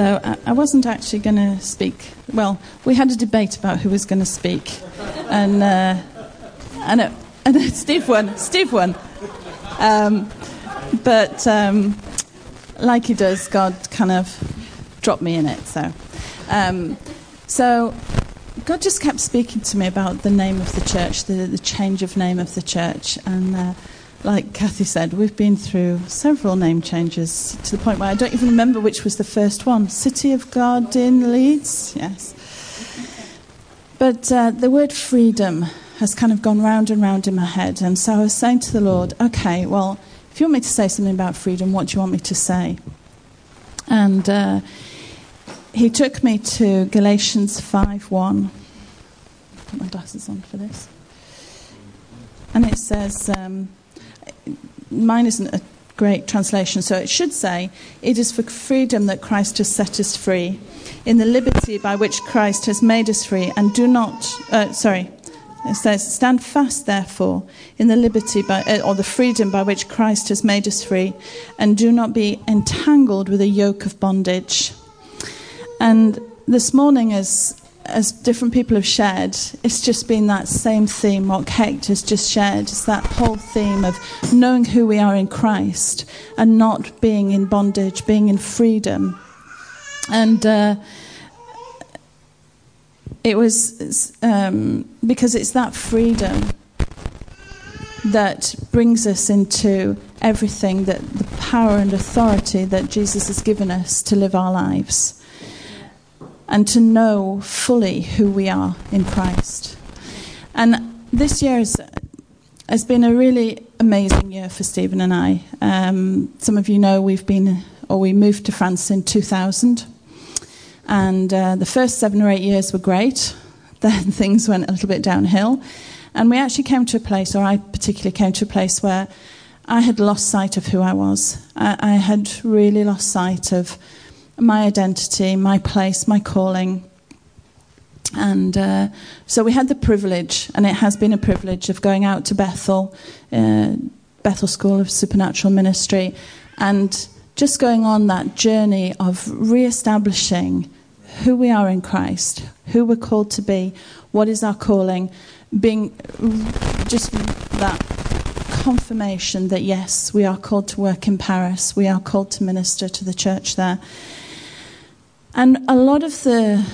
So I, I wasn't actually going to speak. Well, we had a debate about who was going to speak, and uh, and, it, and Steve won. Steve won. Um, but um, like he does, God kind of dropped me in it. So, um, so God just kept speaking to me about the name of the church, the, the change of name of the church, and. Uh, like Kathy said, we've been through several name changes to the point where I don't even remember which was the first one. City of God in Leeds? Yes. But uh, the word freedom has kind of gone round and round in my head. And so I was saying to the Lord, okay, well, if you want me to say something about freedom, what do you want me to say? And uh, he took me to Galatians 5 1. Put my glasses on for this. And it says, um, mine isn't a great translation, so it should say, It is for freedom that Christ has set us free, in the liberty by which Christ has made us free, and do not, uh, sorry, it says, Stand fast, therefore, in the liberty by, uh, or the freedom by which Christ has made us free, and do not be entangled with a yoke of bondage. And this morning, as as different people have shared, it's just been that same theme, what Kate has just shared. It's that whole theme of knowing who we are in Christ and not being in bondage, being in freedom. And uh, it was um, because it's that freedom that brings us into everything that the power and authority that Jesus has given us to live our lives and to know fully who we are in Christ. And this year has, has been a really amazing year for Stephen and I. Um, some of you know we've been, or we moved to France in 2000. And uh, the first seven or eight years were great. Then things went a little bit downhill. And we actually came to a place, or I particularly came to a place where I had lost sight of who I was. I, I had really lost sight of my identity, my place, my calling. And uh, so we had the privilege, and it has been a privilege, of going out to Bethel, uh, Bethel School of Supernatural Ministry, and just going on that journey of re establishing who we are in Christ, who we're called to be, what is our calling, being just that confirmation that yes, we are called to work in Paris, we are called to minister to the church there. And a lot of the,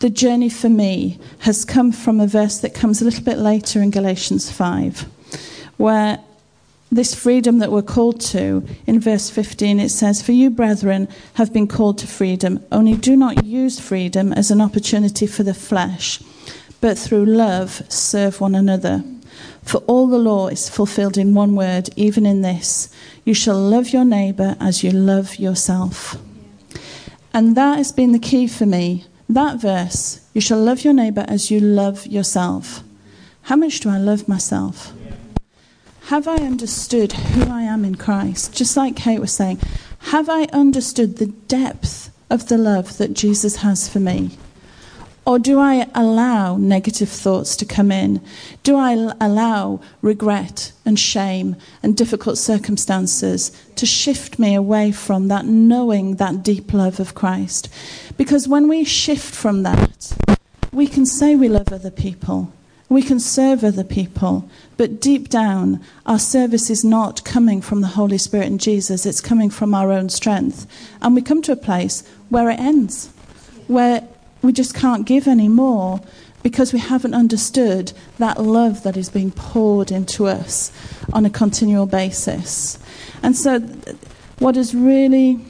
the journey for me has come from a verse that comes a little bit later in Galatians 5, where this freedom that we're called to, in verse 15, it says, For you, brethren, have been called to freedom, only do not use freedom as an opportunity for the flesh, but through love serve one another. For all the law is fulfilled in one word, even in this you shall love your neighbour as you love yourself. And that has been the key for me. That verse, you shall love your neighbor as you love yourself. How much do I love myself? Have I understood who I am in Christ? Just like Kate was saying, have I understood the depth of the love that Jesus has for me? Or do I allow negative thoughts to come in? Do I allow regret and shame and difficult circumstances to shift me away from that knowing that deep love of Christ? Because when we shift from that, we can say we love other people, we can serve other people, but deep down, our service is not coming from the Holy Spirit and Jesus, it's coming from our own strength. And we come to a place where it ends, where we just can't give anymore because we haven't understood that love that is being poured into us on a continual basis. And so, what has really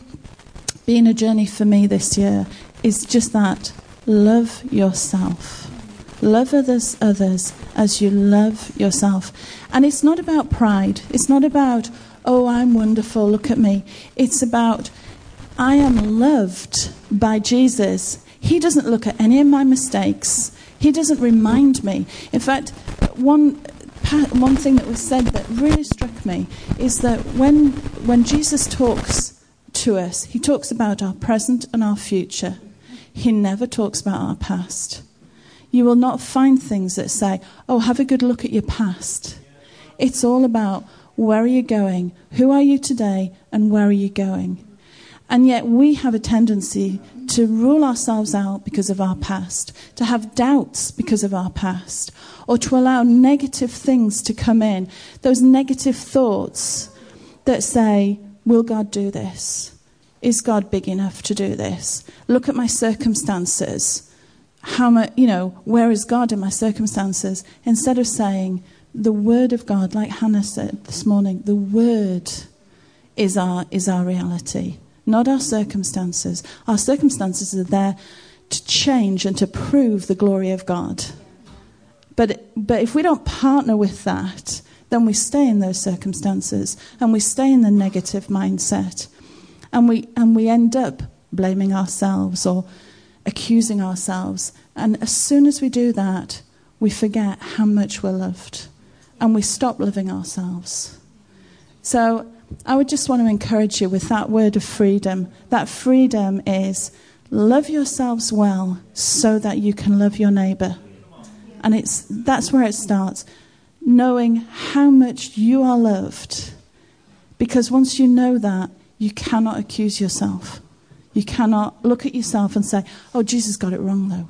been a journey for me this year is just that love yourself. Love others, others as you love yourself. And it's not about pride. It's not about, oh, I'm wonderful, look at me. It's about, I am loved by Jesus he doesn't look at any of my mistakes. He doesn't remind me. In fact, one, one thing that was said that really struck me is that when, when Jesus talks to us, he talks about our present and our future. He never talks about our past. You will not find things that say, oh, have a good look at your past. It's all about where are you going, who are you today, and where are you going. And yet we have a tendency to rule ourselves out because of our past, to have doubts because of our past, or to allow negative things to come in, those negative thoughts that say, Will God do this? Is God big enough to do this? Look at my circumstances. How much, you know, where is God in my circumstances? Instead of saying, the word of God, like Hannah said this morning, the word is our, is our reality, not our circumstances. Our circumstances are there to change and to prove the glory of God. But, but if we don't partner with that, then we stay in those circumstances and we stay in the negative mindset. And we, and we end up blaming ourselves or accusing ourselves. And as soon as we do that, we forget how much we're loved and we stop loving ourselves. So I would just want to encourage you with that word of freedom. That freedom is love yourselves well so that you can love your neighbor. And it's, that's where it starts. Knowing how much you are loved. Because once you know that, you cannot accuse yourself. You cannot look at yourself and say, oh, Jesus got it wrong, though.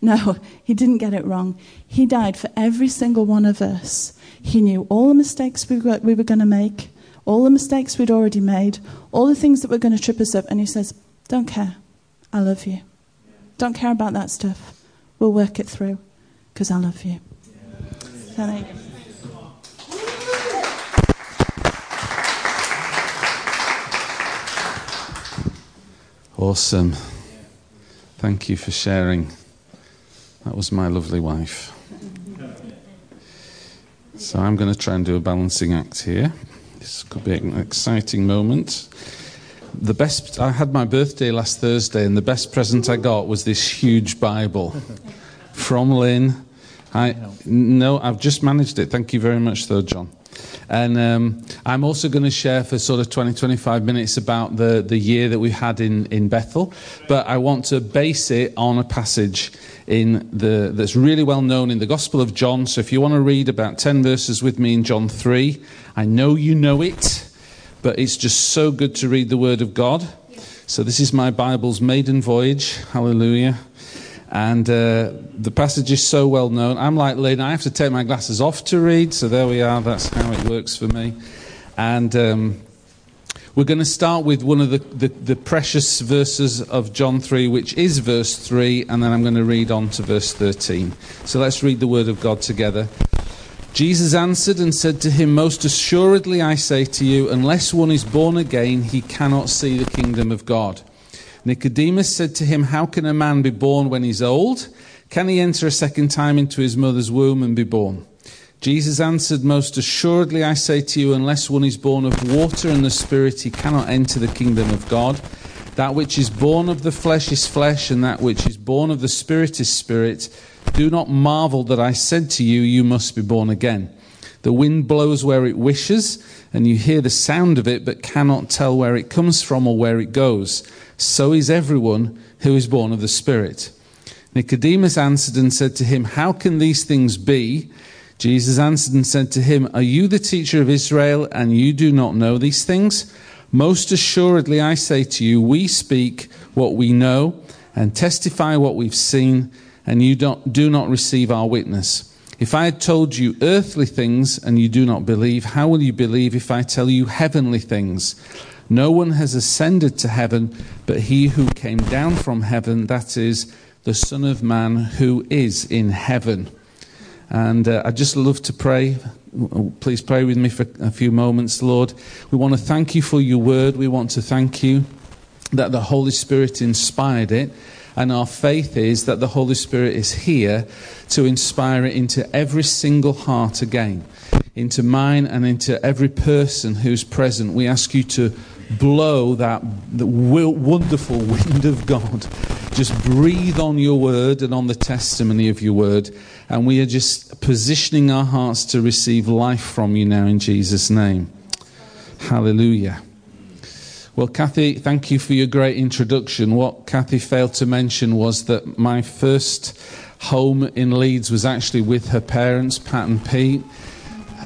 No, he didn't get it wrong. He died for every single one of us. He knew all the mistakes we were, we were going to make, all the mistakes we'd already made, all the things that were going to trip us up. And he says, Don't care. I love you. Don't care about that stuff. We'll work it through because I love you. You. Awesome. Thank you for sharing. That was my lovely wife. So I'm going to try and do a balancing act here. This could be an exciting moment. The best I had my birthday last Thursday and the best present I got was this huge Bible from Lynn. I no, I've just managed it. Thank you very much though, John. And um, I'm also going to share for sort of 20, 25 minutes about the, the year that we had in, in Bethel. But I want to base it on a passage in the, that's really well known in the Gospel of John. So if you want to read about 10 verses with me in John 3, I know you know it, but it's just so good to read the Word of God. So this is my Bible's maiden voyage. Hallelujah. And uh, the passage is so well known. I'm like Lynn, I have to take my glasses off to read, so there we are. That's how it works for me. And um, we're going to start with one of the, the, the, precious verses of John 3, which is verse 3, and then I'm going to read on to verse 13. So let's read the word of God together. Jesus answered and said to him, Most assuredly I say to you, unless one is born again, he cannot see the kingdom of God. Nicodemus said to him, How can a man be born when he's old? Can he enter a second time into his mother's womb and be born? Jesus answered, Most assuredly I say to you, unless one is born of water and the Spirit, he cannot enter the kingdom of God. That which is born of the flesh is flesh, and that which is born of the Spirit is spirit. Do not marvel that I said to you, You must be born again. The wind blows where it wishes, and you hear the sound of it, but cannot tell where it comes from or where it goes. So is everyone who is born of the Spirit. Nicodemus answered and said to him, How can these things be? Jesus answered and said to him, Are you the teacher of Israel, and you do not know these things? Most assuredly, I say to you, we speak what we know and testify what we've seen, and you don't, do not receive our witness. If I had told you earthly things and you do not believe, how will you believe if I tell you heavenly things? No one has ascended to heaven but he who came down from heaven, that is, the Son of Man who is in heaven. And uh, I'd just love to pray. Please pray with me for a few moments, Lord. We want to thank you for your word. We want to thank you that the Holy Spirit inspired it. And our faith is that the Holy Spirit is here to inspire it into every single heart again, into mine and into every person who's present. We ask you to blow that the wonderful wind of God. Just breathe on your word and on the testimony of your word. And we are just positioning our hearts to receive life from you now in Jesus' name. Hallelujah. Well, Kathy, thank you for your great introduction. What Kathy failed to mention was that my first home in Leeds was actually with her parents, Pat and Pete.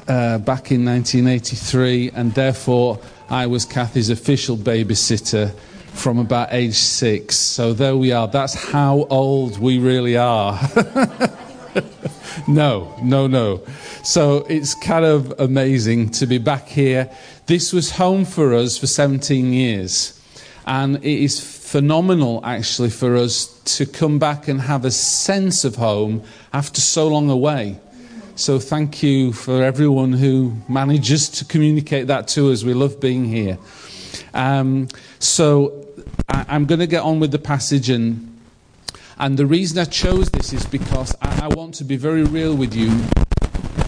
Uh, back in 1983, and therefore I was Kathy's official babysitter from about age six. So there we are. That's how old we really are. no, no, no. So it's kind of amazing to be back here. This was home for us for 17 years. And it is phenomenal, actually, for us to come back and have a sense of home after so long away. So thank you for everyone who manages to communicate that to us. We love being here. Um, so I, am going to get on with the passage and and the reason I chose this is because I, I want to be very real with you.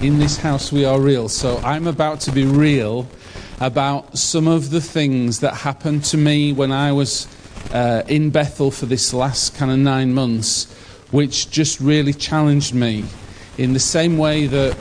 In this house, we are real. So I'm about to be real about some of the things that happened to me when I was uh, in Bethel for this last kind of nine months, which just really challenged me in the same way that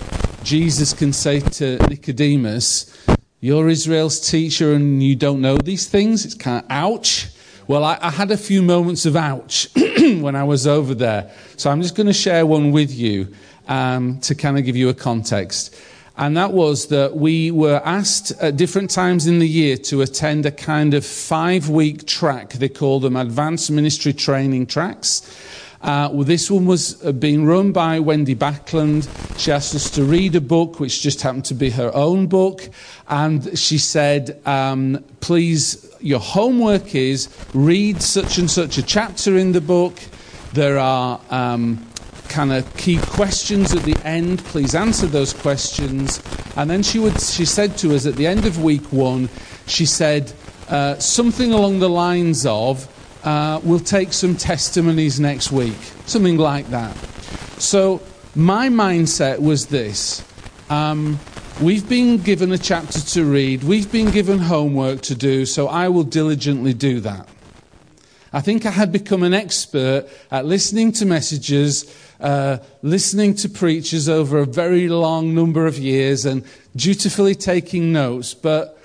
Jesus can say to Nicodemus, You're Israel's teacher and you don't know these things. It's kind of ouch. Well, I, I had a few moments of ouch when I was over there. So I'm just going to share one with you um, to kind of give you a context. And that was that we were asked at different times in the year to attend a kind of five week track. They call them advanced ministry training tracks. Uh, well, this one was uh, being run by Wendy Backlund. She asked us to read a book, which just happened to be her own book. And she said, um, please, your homework is read such and such a chapter in the book. There are um, kind of key questions at the end. Please answer those questions. And then she, would, she said to us at the end of week one, she said uh, something along the lines of, uh, we'll take some testimonies next week, something like that. So, my mindset was this um, We've been given a chapter to read, we've been given homework to do, so I will diligently do that. I think I had become an expert at listening to messages, uh, listening to preachers over a very long number of years, and dutifully taking notes, but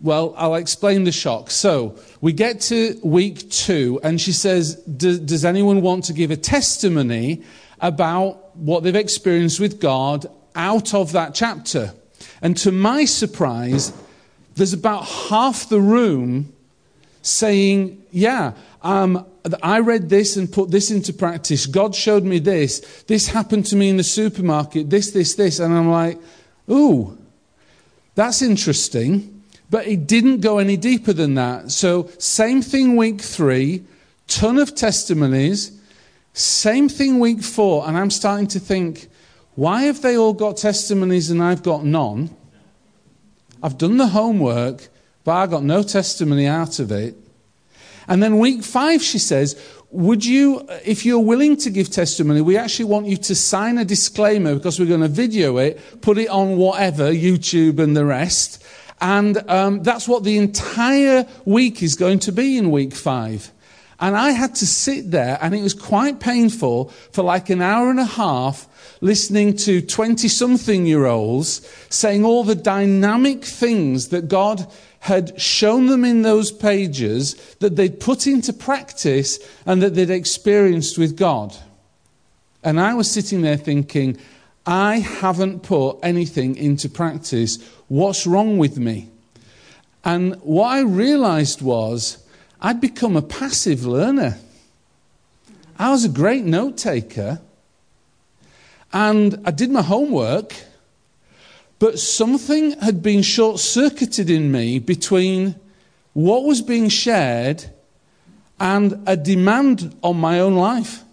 well, I'll explain the shock. So, we get to week two, and she says, Does anyone want to give a testimony about what they've experienced with God out of that chapter? And to my surprise, there's about half the room saying, Yeah, um, I read this and put this into practice. God showed me this. This happened to me in the supermarket. This, this, this. And I'm like, Ooh, that's interesting. But it didn't go any deeper than that. So, same thing week three, ton of testimonies. Same thing week four. And I'm starting to think, why have they all got testimonies and I've got none? I've done the homework, but I got no testimony out of it. And then week five, she says, would you, if you're willing to give testimony, we actually want you to sign a disclaimer because we're going to video it, put it on whatever, YouTube and the rest. And um, that's what the entire week is going to be in week five. And I had to sit there, and it was quite painful for like an hour and a half listening to 20 something year olds saying all the dynamic things that God had shown them in those pages that they'd put into practice and that they'd experienced with God. And I was sitting there thinking, I haven't put anything into practice. What's wrong with me? And what I realized was I'd become a passive learner. I was a great note taker. And I did my homework, but something had been short circuited in me between what was being shared and a demand on my own life.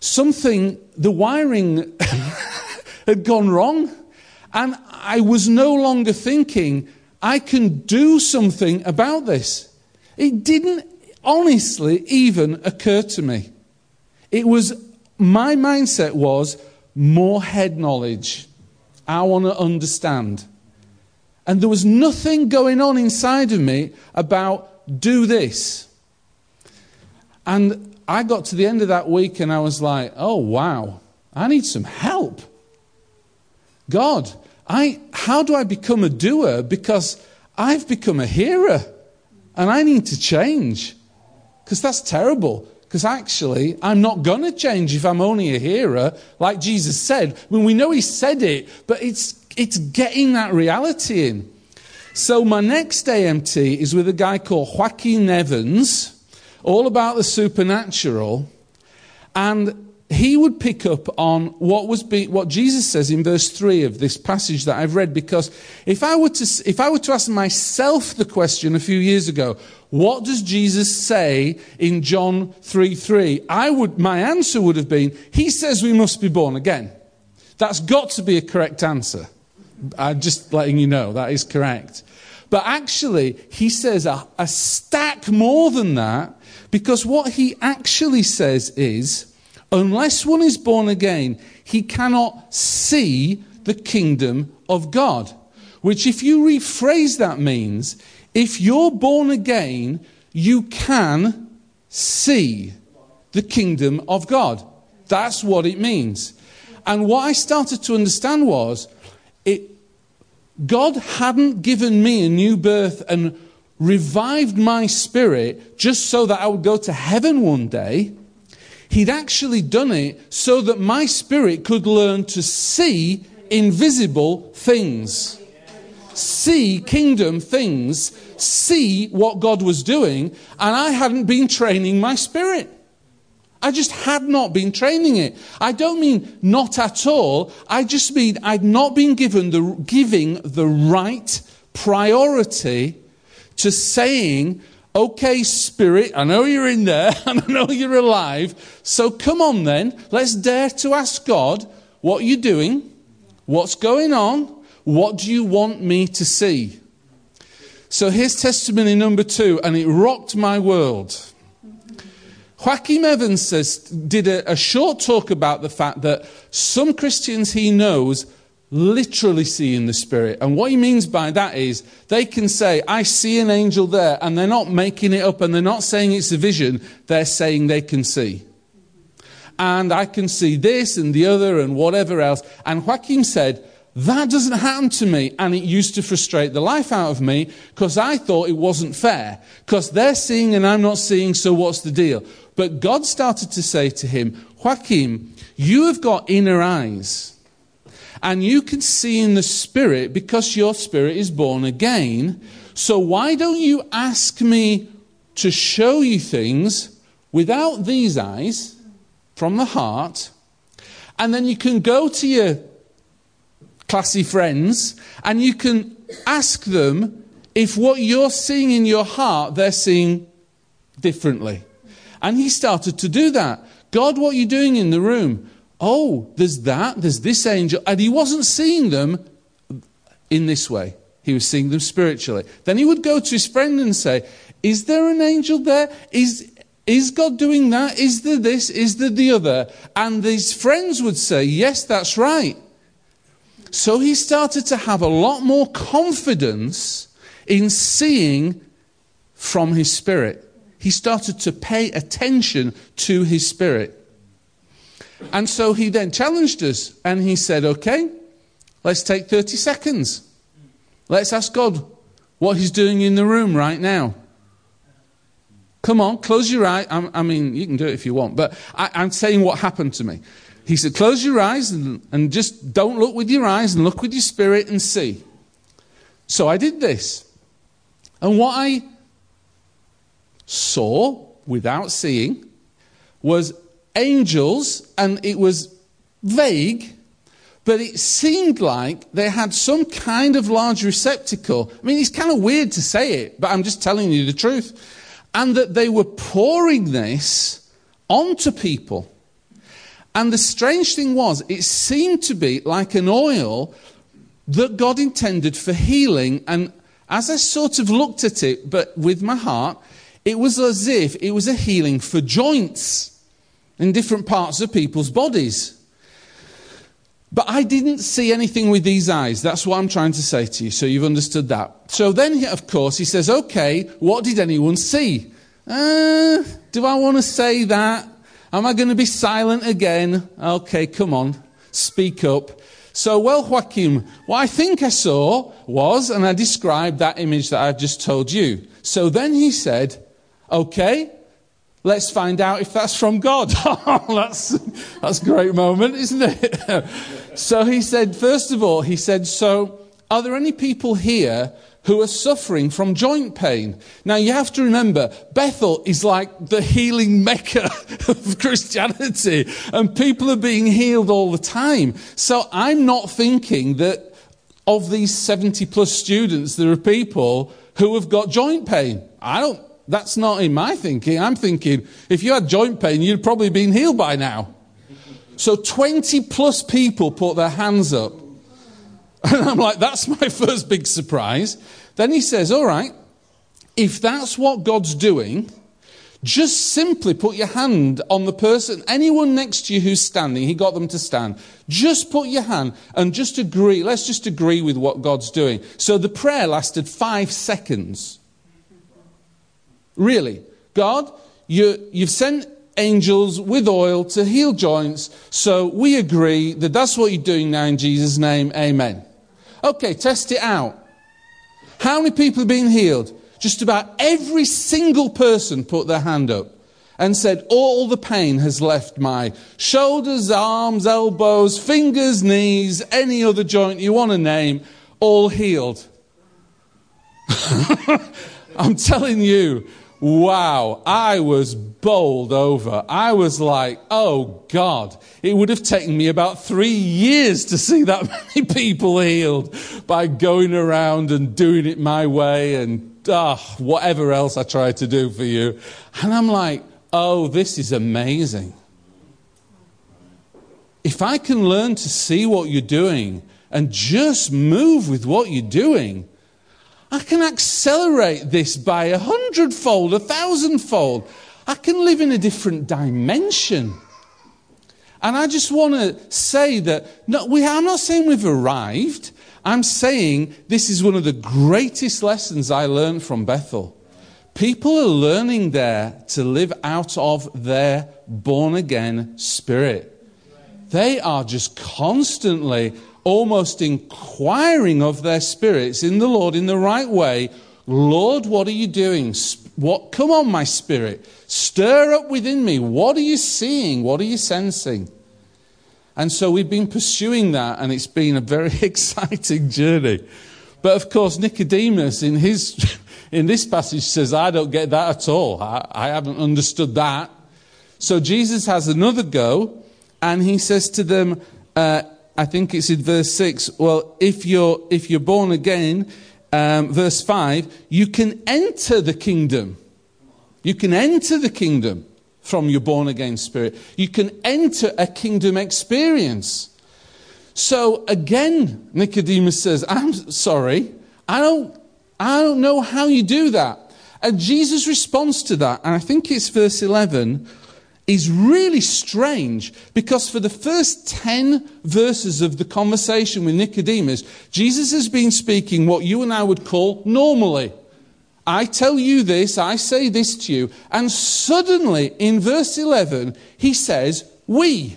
Something, the wiring had gone wrong. And I was no longer thinking, I can do something about this. It didn't honestly even occur to me. It was, my mindset was more head knowledge. I want to understand. And there was nothing going on inside of me about do this. And I got to the end of that week and I was like, oh, wow, I need some help. God, I, how do I become a doer? Because I've become a hearer and I need to change. Because that's terrible. because actually, I'm not going to change if I'm only a hearer, like Jesus said. I mean, we know he said it, but it's, it's getting that reality in. So, my next AMT is with a guy called Joaquin Evans, all about the supernatural. And he would pick up on what was be, what Jesus says in verse 3 of this passage that I've read because if I were to if I were to ask myself the question a few years ago what does Jesus say in John 3 3 I would my answer would have been he says we must be born again. That's got to be a correct answer. I'm just letting you know that is correct. But actually he says a, a stack more than that because what he actually says is Unless one is born again, he cannot see the kingdom of God. Which, if you rephrase that, means if you're born again, you can see the kingdom of God. That's what it means. And what I started to understand was it, God hadn't given me a new birth and revived my spirit just so that I would go to heaven one day. He'd actually done it so that my spirit could learn to see invisible things. See kingdom things, see what God was doing, and I hadn't been training my spirit. I just had not been training it. I don't mean not at all. I just mean I'd not been given the, giving the right priority to saying Okay, Spirit, I know you're in there and I know you're alive. So come on then, let's dare to ask God, what are you doing? What's going on? What do you want me to see? So here's testimony number two, and it rocked my world. Joaquin Evans says, did a, a short talk about the fact that some Christians he knows literally see in the Spirit. And what he means by that is they can say, I see an angel there, and they're not making it up and they're not saying it's a vision, they're saying they can see. And I can see this and the other and whatever else. And Joaquin said, that doesn't happen to me. And it used to frustrate the life out of me because I thought it wasn't fair. Because they're seeing and I'm not seeing, so what's the deal? But God started to say to him, Joaquin, you have got inner eyes and you can see in the Spirit because your spirit is born again. So why don't you ask me to show you things without these eyes from the heart? And then you can go to your classy friends and you can ask them if what you're seeing in your heart, they're seeing differently. And he started to do that. God, what are you doing in the room? Oh, there's that, there's this angel. And he wasn't seeing them in this way, he was seeing them spiritually. Then he would go to his friend and say, Is there an angel there? Is, is God doing that? Is there this? Is there the other? And his friends would say, Yes, that's right. So he started to have a lot more confidence in seeing from his spirit. He started to pay attention to his spirit. And so he then challenged us and he said, okay, let's take 30 seconds. Let's ask God what he's doing in the room right now. Come on, close your eyes. I mean, you can do it if you want, but I, am saying what happened to me. He said, close your eyes and, and just don't look with your eyes and look with your spirit and see. So I did this. And what I saw without seeing was angels, and it was vague, but it seemed like they had some kind of large receptacle. I mean, it's kind of weird to say it, but I'm just telling you the truth. And that they were pouring this onto people. And the strange thing was, it seemed to be like an oil that God intended for healing. And as I sort of looked at it, but with my heart, it was as if it was a healing for joints in different parts of people's bodies. But I didn't see anything with these eyes. That's what I'm trying to say to you, so you've understood that. So then, of course, he says, Okay, what did anyone see? Uh, do I want to say that? Am I going to be silent again? Okay, come on, speak up. So, well, Joaquin, what I think I saw was, and I described that image that I've just told you. So then he said, Okay, Let's find out if that's from God. Oh, that's, that's a great moment, isn't it? so he said, first of all, he said, So, are there any people here who are suffering from joint pain. Now you have to remember, Bethel is like the healing mecca of Christianity, and people are being healed all the time. So I'm not thinking that of these 70 plus students, there are people who have got joint pain. I don't, that's not in my thinking. I'm thinking if you had joint pain, you'd probably been healed by now. So 20 plus people put their hands up. And I'm like, that's my first big surprise. Then he says, All right, if that's what God's doing, just simply put your hand on the person, anyone next to you who's standing, he got them to stand. Just put your hand and just agree. Let's just agree with what God's doing. So the prayer lasted five seconds. Really. God, you, you've sent angels with oil to heal joints, so we agree that that's what you're doing now in Jesus' name. Amen. Okay, test it out. How many people have been healed? Just about every single person put their hand up and said, All the pain has left my shoulders, arms, elbows, fingers, knees, any other joint you want to name, all healed. I'm telling you, wow, I was bowled over. I was like, oh God, it would have taken me about three years to see that many people healed by going around and doing it my way and uh, whatever else I tried to do for you. And I'm like, oh, this is amazing. If I can learn to see what you're doing and just move with what you're doing, I can accelerate this by a hundredfold, a thousandfold. I can live in a different dimension. And I just want to say that no, we, I'm not saying we've arrived. I'm saying this is one of the greatest lessons I learned from Bethel. People are learning there to live out of their born again spirit. They are just constantly almost inquiring of their spirits in the Lord in the right way. Lord, what are you doing? What, come on, my spirit. Stir up within me. What are you seeing? What are you sensing? And so we've been pursuing that, and it's been a very exciting journey. But of course, Nicodemus in, his, in this passage says, I don't get that at all. I, I haven't understood that. So Jesus has another go, and he says to them, uh, I think it's in verse 6. Well, if you're, if you're born again, um, verse 5, you can enter the kingdom. You can enter the kingdom from your born again spirit. You can enter a kingdom experience. So again, Nicodemus says, I'm sorry, I don't, I don't know how you do that. And Jesus responds to that, and I think it's verse 11 is really strange because for the first 10 verses of the conversation with Nicodemus, Jesus has been speaking what you and I would call normally. I tell you this, I say this to you, and suddenly in verse 11, he says, We,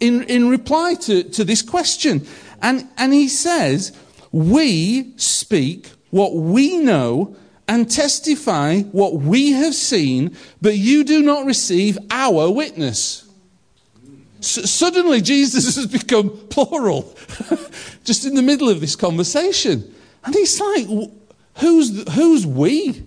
in, in reply to, to this question. And, and he says, We speak what we know and testify what we have seen, but you do not receive our witness. S- suddenly, Jesus has become plural just in the middle of this conversation. And he's like, who's, who's we?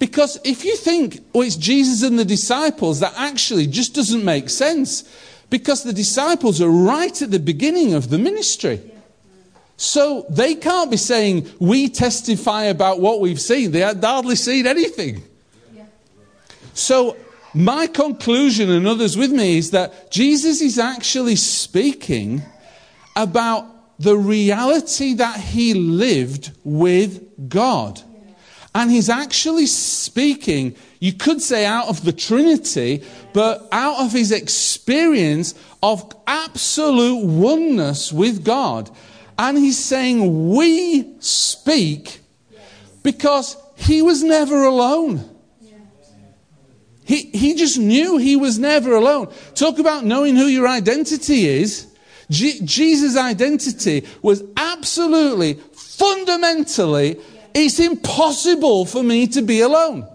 Because if you think, oh, it's Jesus and the disciples, that actually just doesn't make sense. Because the disciples are right at the beginning of the ministry. So they can't be saying, we testify about what we've seen. They had hardly seen anything. Yeah. So my conclusion, and others with me, is that Jesus is actually speaking about the reality that he lived with God. And he's actually speaking, you could say out of the Trinity, but out of his experience of absolute oneness with God. And he's saying, We speak because he was never alone. He, he just knew he was never alone. Talk about knowing who your identity is. Jesus' identity was absolutely, fundamentally, it's impossible for me to be alone.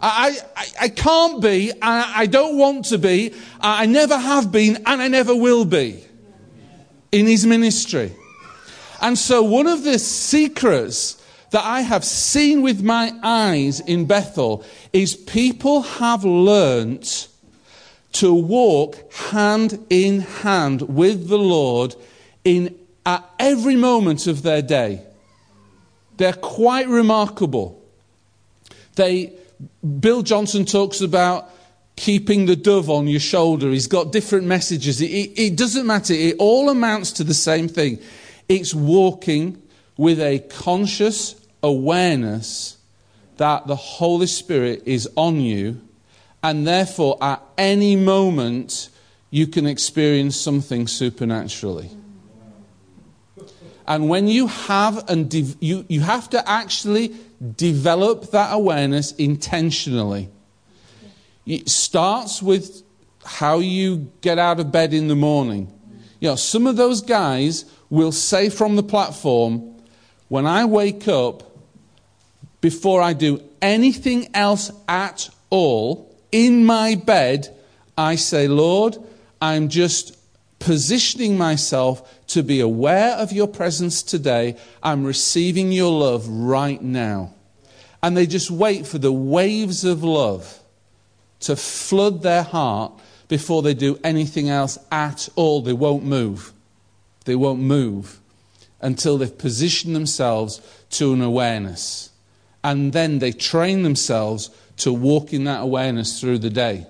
I, I, I can't be, I don't want to be, I never have been, and I never will be in his ministry. And so, one of the secrets that I have seen with my eyes in Bethel is people have learnt to walk hand in hand with the Lord in at every moment of their day. They're quite remarkable. They, Bill Johnson talks about keeping the dove on your shoulder. He's got different messages. It, it, it doesn't matter. It all amounts to the same thing. It's walking with a conscious awareness that the Holy Spirit is on you, and therefore, at any moment, you can experience something supernaturally. And when you have and de- you, you have to actually develop that awareness intentionally. It starts with how you get out of bed in the morning. You know, some of those guys will say from the platform, when I wake up, before I do anything else at all, in my bed, I say, Lord, I'm just positioning myself to be aware of your presence today. I'm receiving your love right now. And they just wait for the waves of love to flood their heart before they do anything else at all. They won't move. They won't move until they've positioned themselves to an awareness. And then they train themselves to walk in that awareness through the day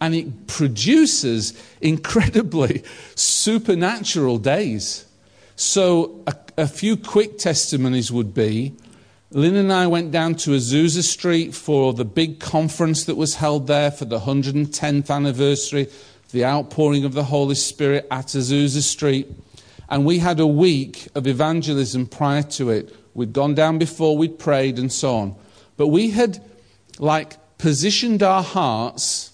and it produces incredibly supernatural days. So, a, a, few quick testimonies would be Lynn and I went down to Azusa Street for the big conference that was held there for the 110th anniversary, the outpouring of the Holy Spirit at Azusa Street. And we had a week of evangelism prior to it. We'd gone down before, we'd prayed, and so on. But we had, like, positioned our hearts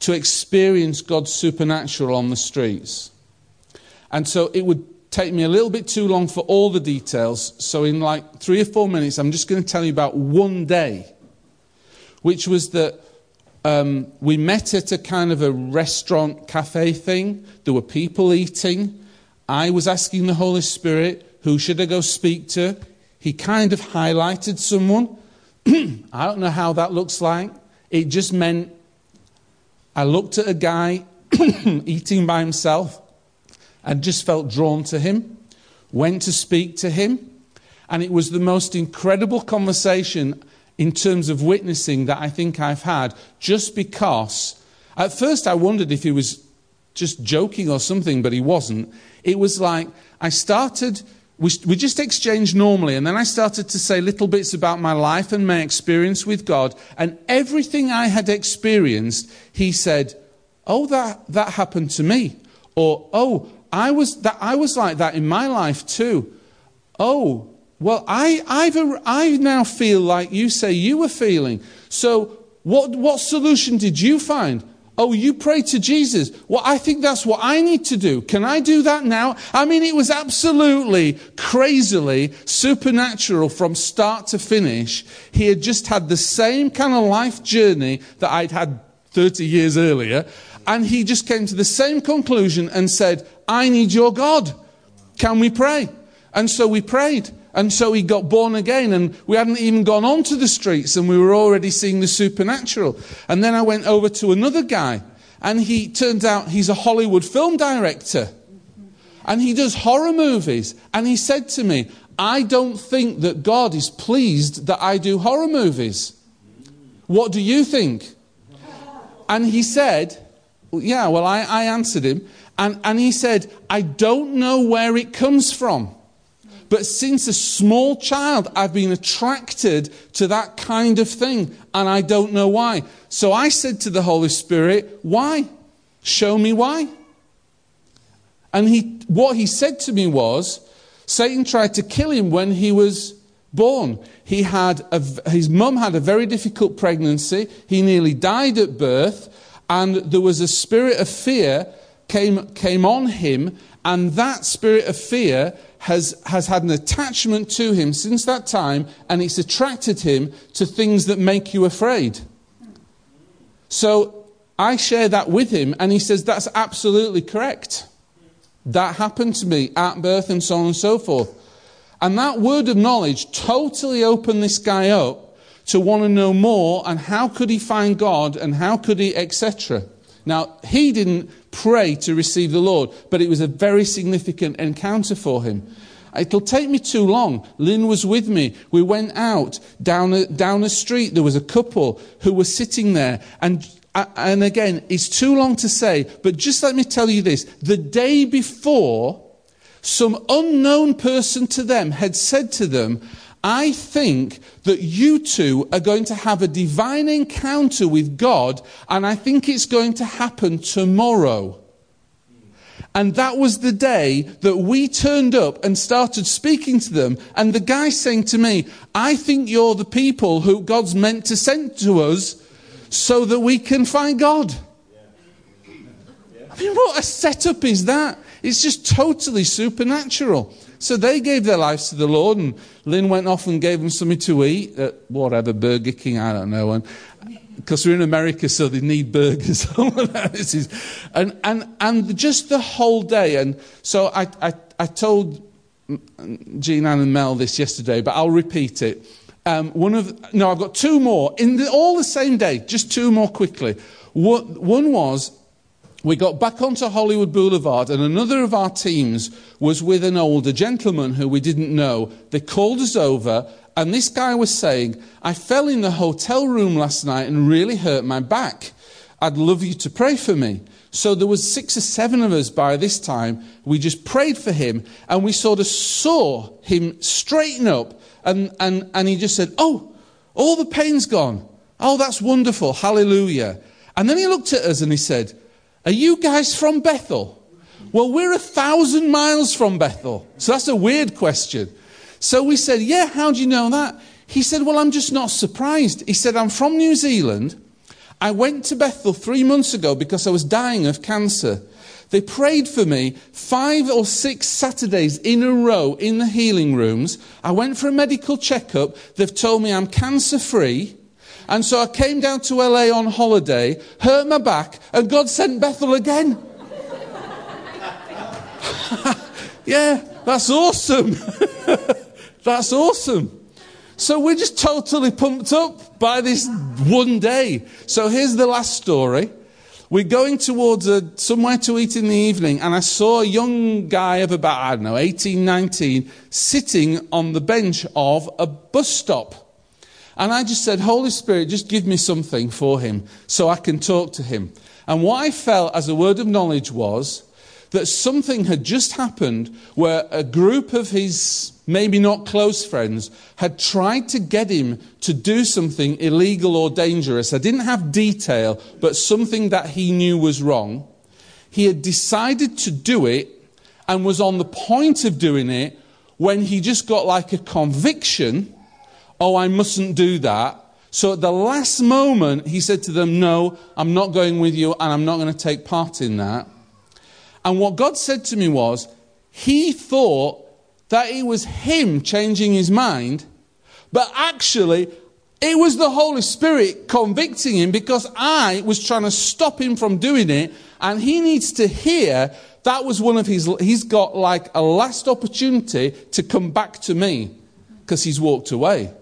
to experience God's supernatural on the streets. And so it would take me a little bit too long for all the details. So, in like three or four minutes, I'm just going to tell you about one day, which was that um, we met at a kind of a restaurant cafe thing. There were people eating. I was asking the Holy Spirit, who should I go speak to? He kind of highlighted someone. I don't know how that looks like. It just meant I looked at a guy eating by himself and just felt drawn to him, went to speak to him, and it was the most incredible conversation in terms of witnessing that I think I've had just because at first I wondered if he was just joking or something, but he wasn't. It was like I started we, we just exchanged normally, and then I started to say little bits about my life and my experience with God. And everything I had experienced, he said, Oh, that, that happened to me. Or, Oh, I was, that, I was like that in my life too. Oh, well, I, I've, I now feel like you say you were feeling. So, what, what solution did you find? Oh, you pray to Jesus. Well, I think that's what I need to do. Can I do that now? I mean, it was absolutely crazily supernatural from start to finish. He had just had the same kind of life journey that I'd had 30 years earlier. And he just came to the same conclusion and said, I need your God. Can we pray? And so we prayed. And so he got born again, and we hadn't even gone onto the streets, and we were already seeing the supernatural. And then I went over to another guy, and he turns out he's a Hollywood film director. And he does horror movies. And he said to me, I don't think that God is pleased that I do horror movies. What do you think? And he said, Yeah, well, I, I answered him. And, and he said, I don't know where it comes from. But since a small child, I've been attracted to that kind of thing, and I don't know why. So I said to the Holy Spirit, Why? Show me why. And he, what he said to me was, Satan tried to kill him when he was born. He had a, his mum had a very difficult pregnancy. He nearly died at birth, and there was a spirit of fear came, came on him, And that spirit of fear has, has had an attachment to him since that time, and it's attracted him to things that make you afraid. So I share that with him, and he says, That's absolutely correct. That happened to me at birth, and so on and so forth. And that word of knowledge totally opened this guy up to want to know more and how could he find God and how could he, etc. Now, he didn't pray to receive the Lord, but it was a very significant encounter for him. It'll take me too long. Lynn was with me. We went out down a, down a street. There was a couple who were sitting there. And, uh, and again, it's too long to say, but just let me tell you this. The day before, some unknown person to them had said to them, I think that you two are going to have a divine encounter with God, and I think it's going to happen tomorrow. And that was the day that we turned up and started speaking to them. And the guy saying to me, I think you're the people who God's meant to send to us so that we can find God. I mean, what a setup is that? It's just totally supernatural. So they gave their lives to the Lord, and Lynn went off and gave them something to eat at whatever, Burger King, I don't know. And because we're in America, so they need burgers. and, and, and just the whole day. And so I, I, I told Jean Ann and Mel this yesterday, but I'll repeat it. Um, one of, no, I've got two more in the, all the same day, just two more quickly. One, one was we got back onto Hollywood Boulevard, and another of our teams was with an older gentleman who we didn't know. They called us over, and this guy was saying, I fell in the hotel room last night and really hurt my back. I'd love you to pray for me. So there was six or seven of us by this time. We just prayed for him, and we sort of saw him straighten up, and, and, and he just said, Oh, all the pain's gone. Oh, that's wonderful. Hallelujah. And then he looked at us and he said, are you guys from Bethel? Well, we're a thousand miles from Bethel. So that's a weird question. So we said, Yeah, how do you know that? He said, Well, I'm just not surprised. He said, I'm from New Zealand. I went to Bethel three months ago because I was dying of cancer. They prayed for me five or six Saturdays in a row in the healing rooms. I went for a medical checkup. They've told me I'm cancer free. And so I came down to LA on holiday, hurt my back, and God sent Bethel again. yeah, that's awesome. that's awesome. So we're just totally pumped up by this one day. So here's the last story. We're going towards a, somewhere to eat in the evening, and I saw a young guy of about, I don't know, 18, 19, sitting on the bench of a bus stop. And I just said, Holy Spirit, just give me something for him so I can talk to him. And what I felt as a word of knowledge was that something had just happened where a group of his maybe not close friends had tried to get him to do something illegal or dangerous. I didn't have detail, but something that he knew was wrong. He had decided to do it and was on the point of doing it when he just got like a conviction oh, I mustn't do that. So at the last moment, he said to them, No, I'm not going with you and I'm not going to take part in that. And what God said to me was, He thought that it was Him changing his mind, but actually, it was the Holy Spirit convicting him because I was trying to stop him from doing it, and he needs to hear that was one of his, he's got like a last opportunity to come back to me because he's walked away.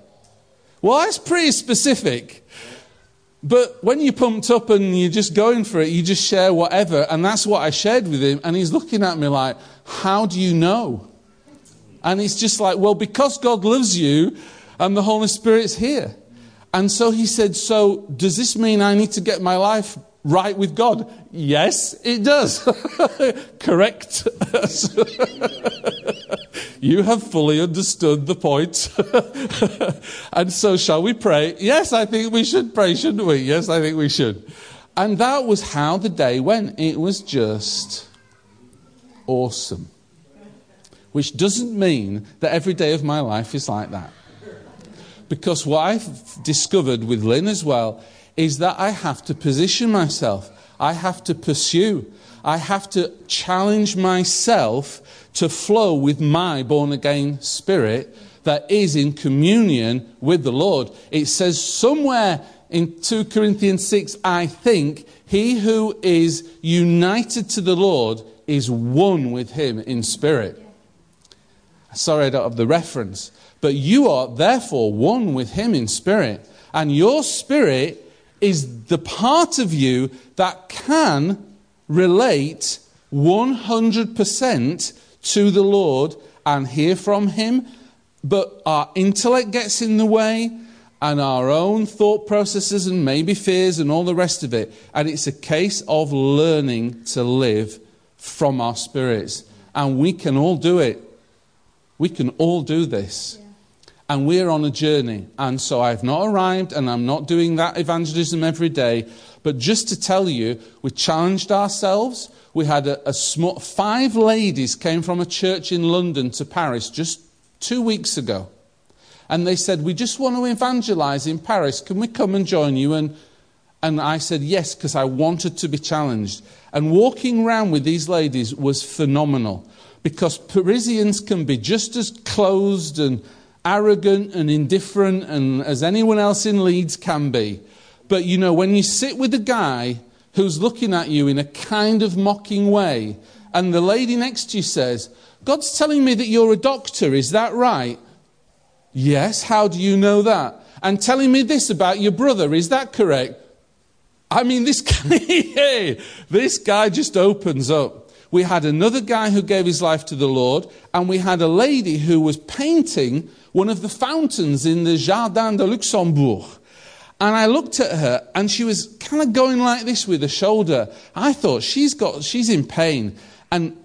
Well, that's pretty specific. But when you're pumped up and you're just going for it, you just share whatever. And that's what I shared with him. And he's looking at me like, How do you know? And he's just like, Well, because God loves you and the Holy Spirit's here. And so he said, So does this mean I need to get my life right with God? Yes, it does. Correct. you have fully understood the point. and so, shall we pray? Yes, I think we should pray, shouldn't we? Yes, I think we should. And that was how the day went. It was just awesome. Which doesn't mean that every day of my life is like that. Because what I've discovered with Lynn as well is that I have to position myself. I have to pursue. I have to challenge myself to flow with my born again spirit that is in communion with the Lord. It says somewhere in 2 Corinthians 6, I think, he who is united to the Lord is one with him in spirit. Sorry, I don't have the reference. But you are therefore one with him in spirit. And your spirit is the part of you that can relate 100% to the Lord and hear from him. But our intellect gets in the way and our own thought processes and maybe fears and all the rest of it. And it's a case of learning to live from our spirits. And we can all do it. We can all do this. And we're on a journey. And so I've not arrived and I'm not doing that evangelism every day. But just to tell you, we challenged ourselves. We had a, a small, five ladies came from a church in London to Paris just two weeks ago. And they said, We just want to evangelize in Paris. Can we come and join you? And, and I said, Yes, because I wanted to be challenged. And walking around with these ladies was phenomenal because Parisians can be just as closed and arrogant and indifferent and as anyone else in Leeds can be. But you know, when you sit with a guy who's looking at you in a kind of mocking way, and the lady next to you says, God's telling me that you're a doctor, is that right? Yes, how do you know that? And telling me this about your brother, is that correct? I mean, this guy, hey, this guy just opens up. We had another guy who gave his life to the Lord, and we had a lady who was painting one of the fountains in the Jardin de Luxembourg. And I looked at her, and she was kind of going like this with her shoulder. I thought, she's got, she's in pain. And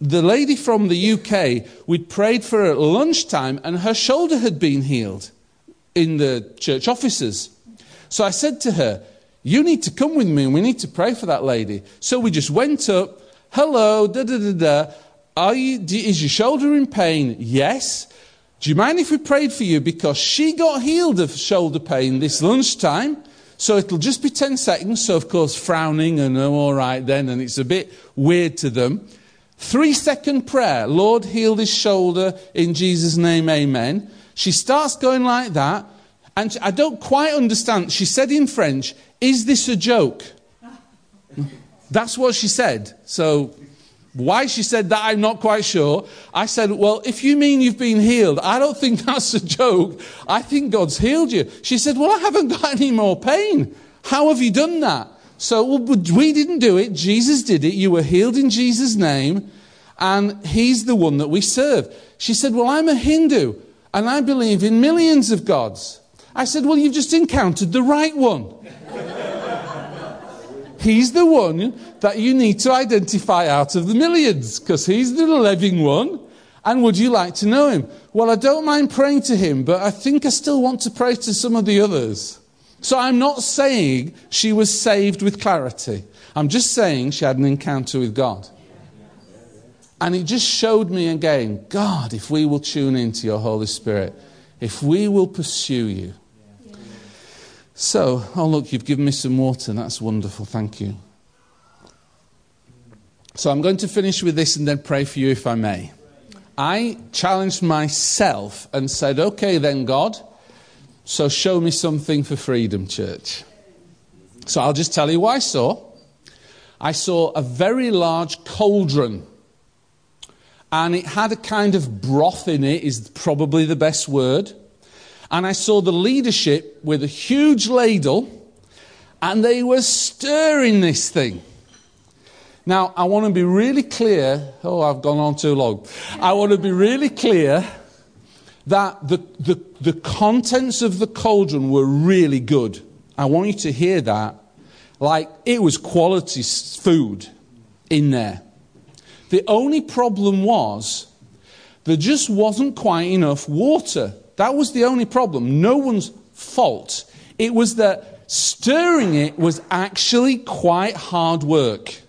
the lady from the UK, we'd prayed for her at lunchtime, and her shoulder had been healed in the church offices. So I said to her, You need to come with me, and we need to pray for that lady. So we just went up, hello, da da da da. Are you, is your shoulder in pain? Yes. Do you mind if we prayed for you? Because she got healed of shoulder pain this lunchtime. So it'll just be 10 seconds. So, of course, frowning and oh, all right then, and it's a bit weird to them. Three second prayer Lord, heal this shoulder in Jesus' name, amen. She starts going like that, and I don't quite understand. She said in French, Is this a joke? That's what she said. So, why she said that, I'm not quite sure. I said, Well, if you mean you've been healed, I don't think that's a joke. I think God's healed you. She said, Well, I haven't got any more pain. How have you done that? So we didn't do it. Jesus did it. You were healed in Jesus' name, and He's the one that we serve. She said, Well, I'm a Hindu, and I believe in millions of gods. I said, Well, you've just encountered the right one. He's the one that you need to identify out of the millions because he's the living one. And would you like to know him? Well, I don't mind praying to him, but I think I still want to pray to some of the others. So I'm not saying she was saved with clarity. I'm just saying she had an encounter with God. And it just showed me again God, if we will tune into your Holy Spirit, if we will pursue you, so, oh, look, you've given me some water. That's wonderful. Thank you. So, I'm going to finish with this and then pray for you if I may. I challenged myself and said, okay, then, God, so show me something for Freedom Church. So, I'll just tell you what I saw. I saw a very large cauldron and it had a kind of broth in it, is probably the best word and I saw the leadership with a huge ladle, and they were stirring this thing. Now, I want to be really clear. Oh, I've gone on too long. I want to be really clear that the, the, the contents of the cauldron were really good. I want you to hear that. Like, it was quality food in there. The only problem was there just wasn't quite enough water that was the only problem. No one's fault. It was that stirring it was actually quite hard work.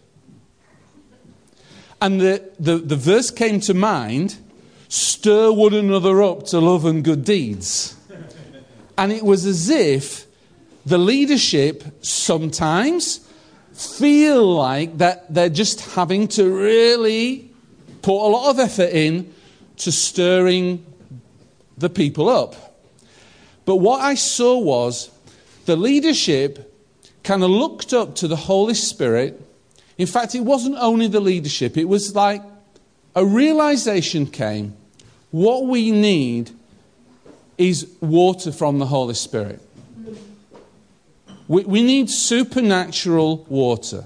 And the, the, the verse came to mind stir one another up to love and good deeds. And it was as if the leadership sometimes feel like that they're just having to really put a lot of effort in to stirring the people up. But what I saw was the leadership kind of looked up to the Holy Spirit. In fact, it wasn't only the leadership, it was like a realization came what we need is water from the Holy Spirit. We, we need supernatural water.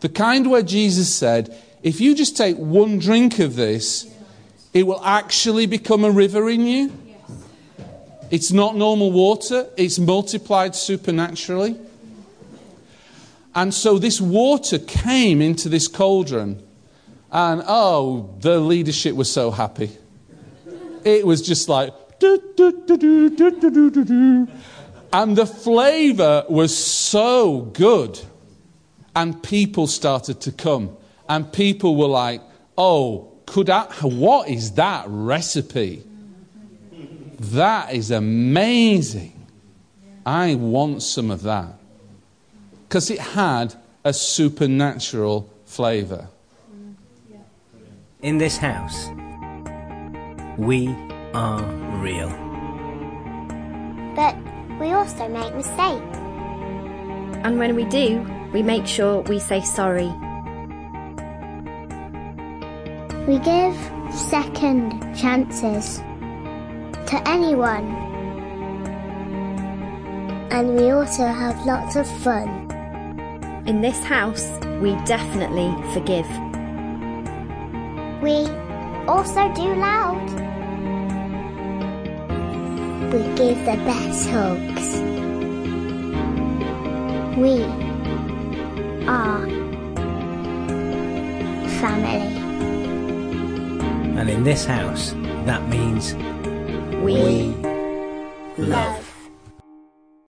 The kind where Jesus said, if you just take one drink of this, it will actually become a river in you. It's not normal water, it's multiplied supernaturally. And so this water came into this cauldron, and oh, the leadership was so happy. It was just like, do, do, do, do, do, do, do, do. and the flavor was so good. And people started to come. And people were like, oh, could I, what is that recipe? That is amazing. I want some of that. Because it had a supernatural flavor. In this house, we are real. But we also make mistakes. And when we do, we make sure we say sorry. We give second chances to anyone. And we also have lots of fun. In this house, we definitely forgive. We also do loud. We give the best hugs. We are family. And in this house, that means We, love.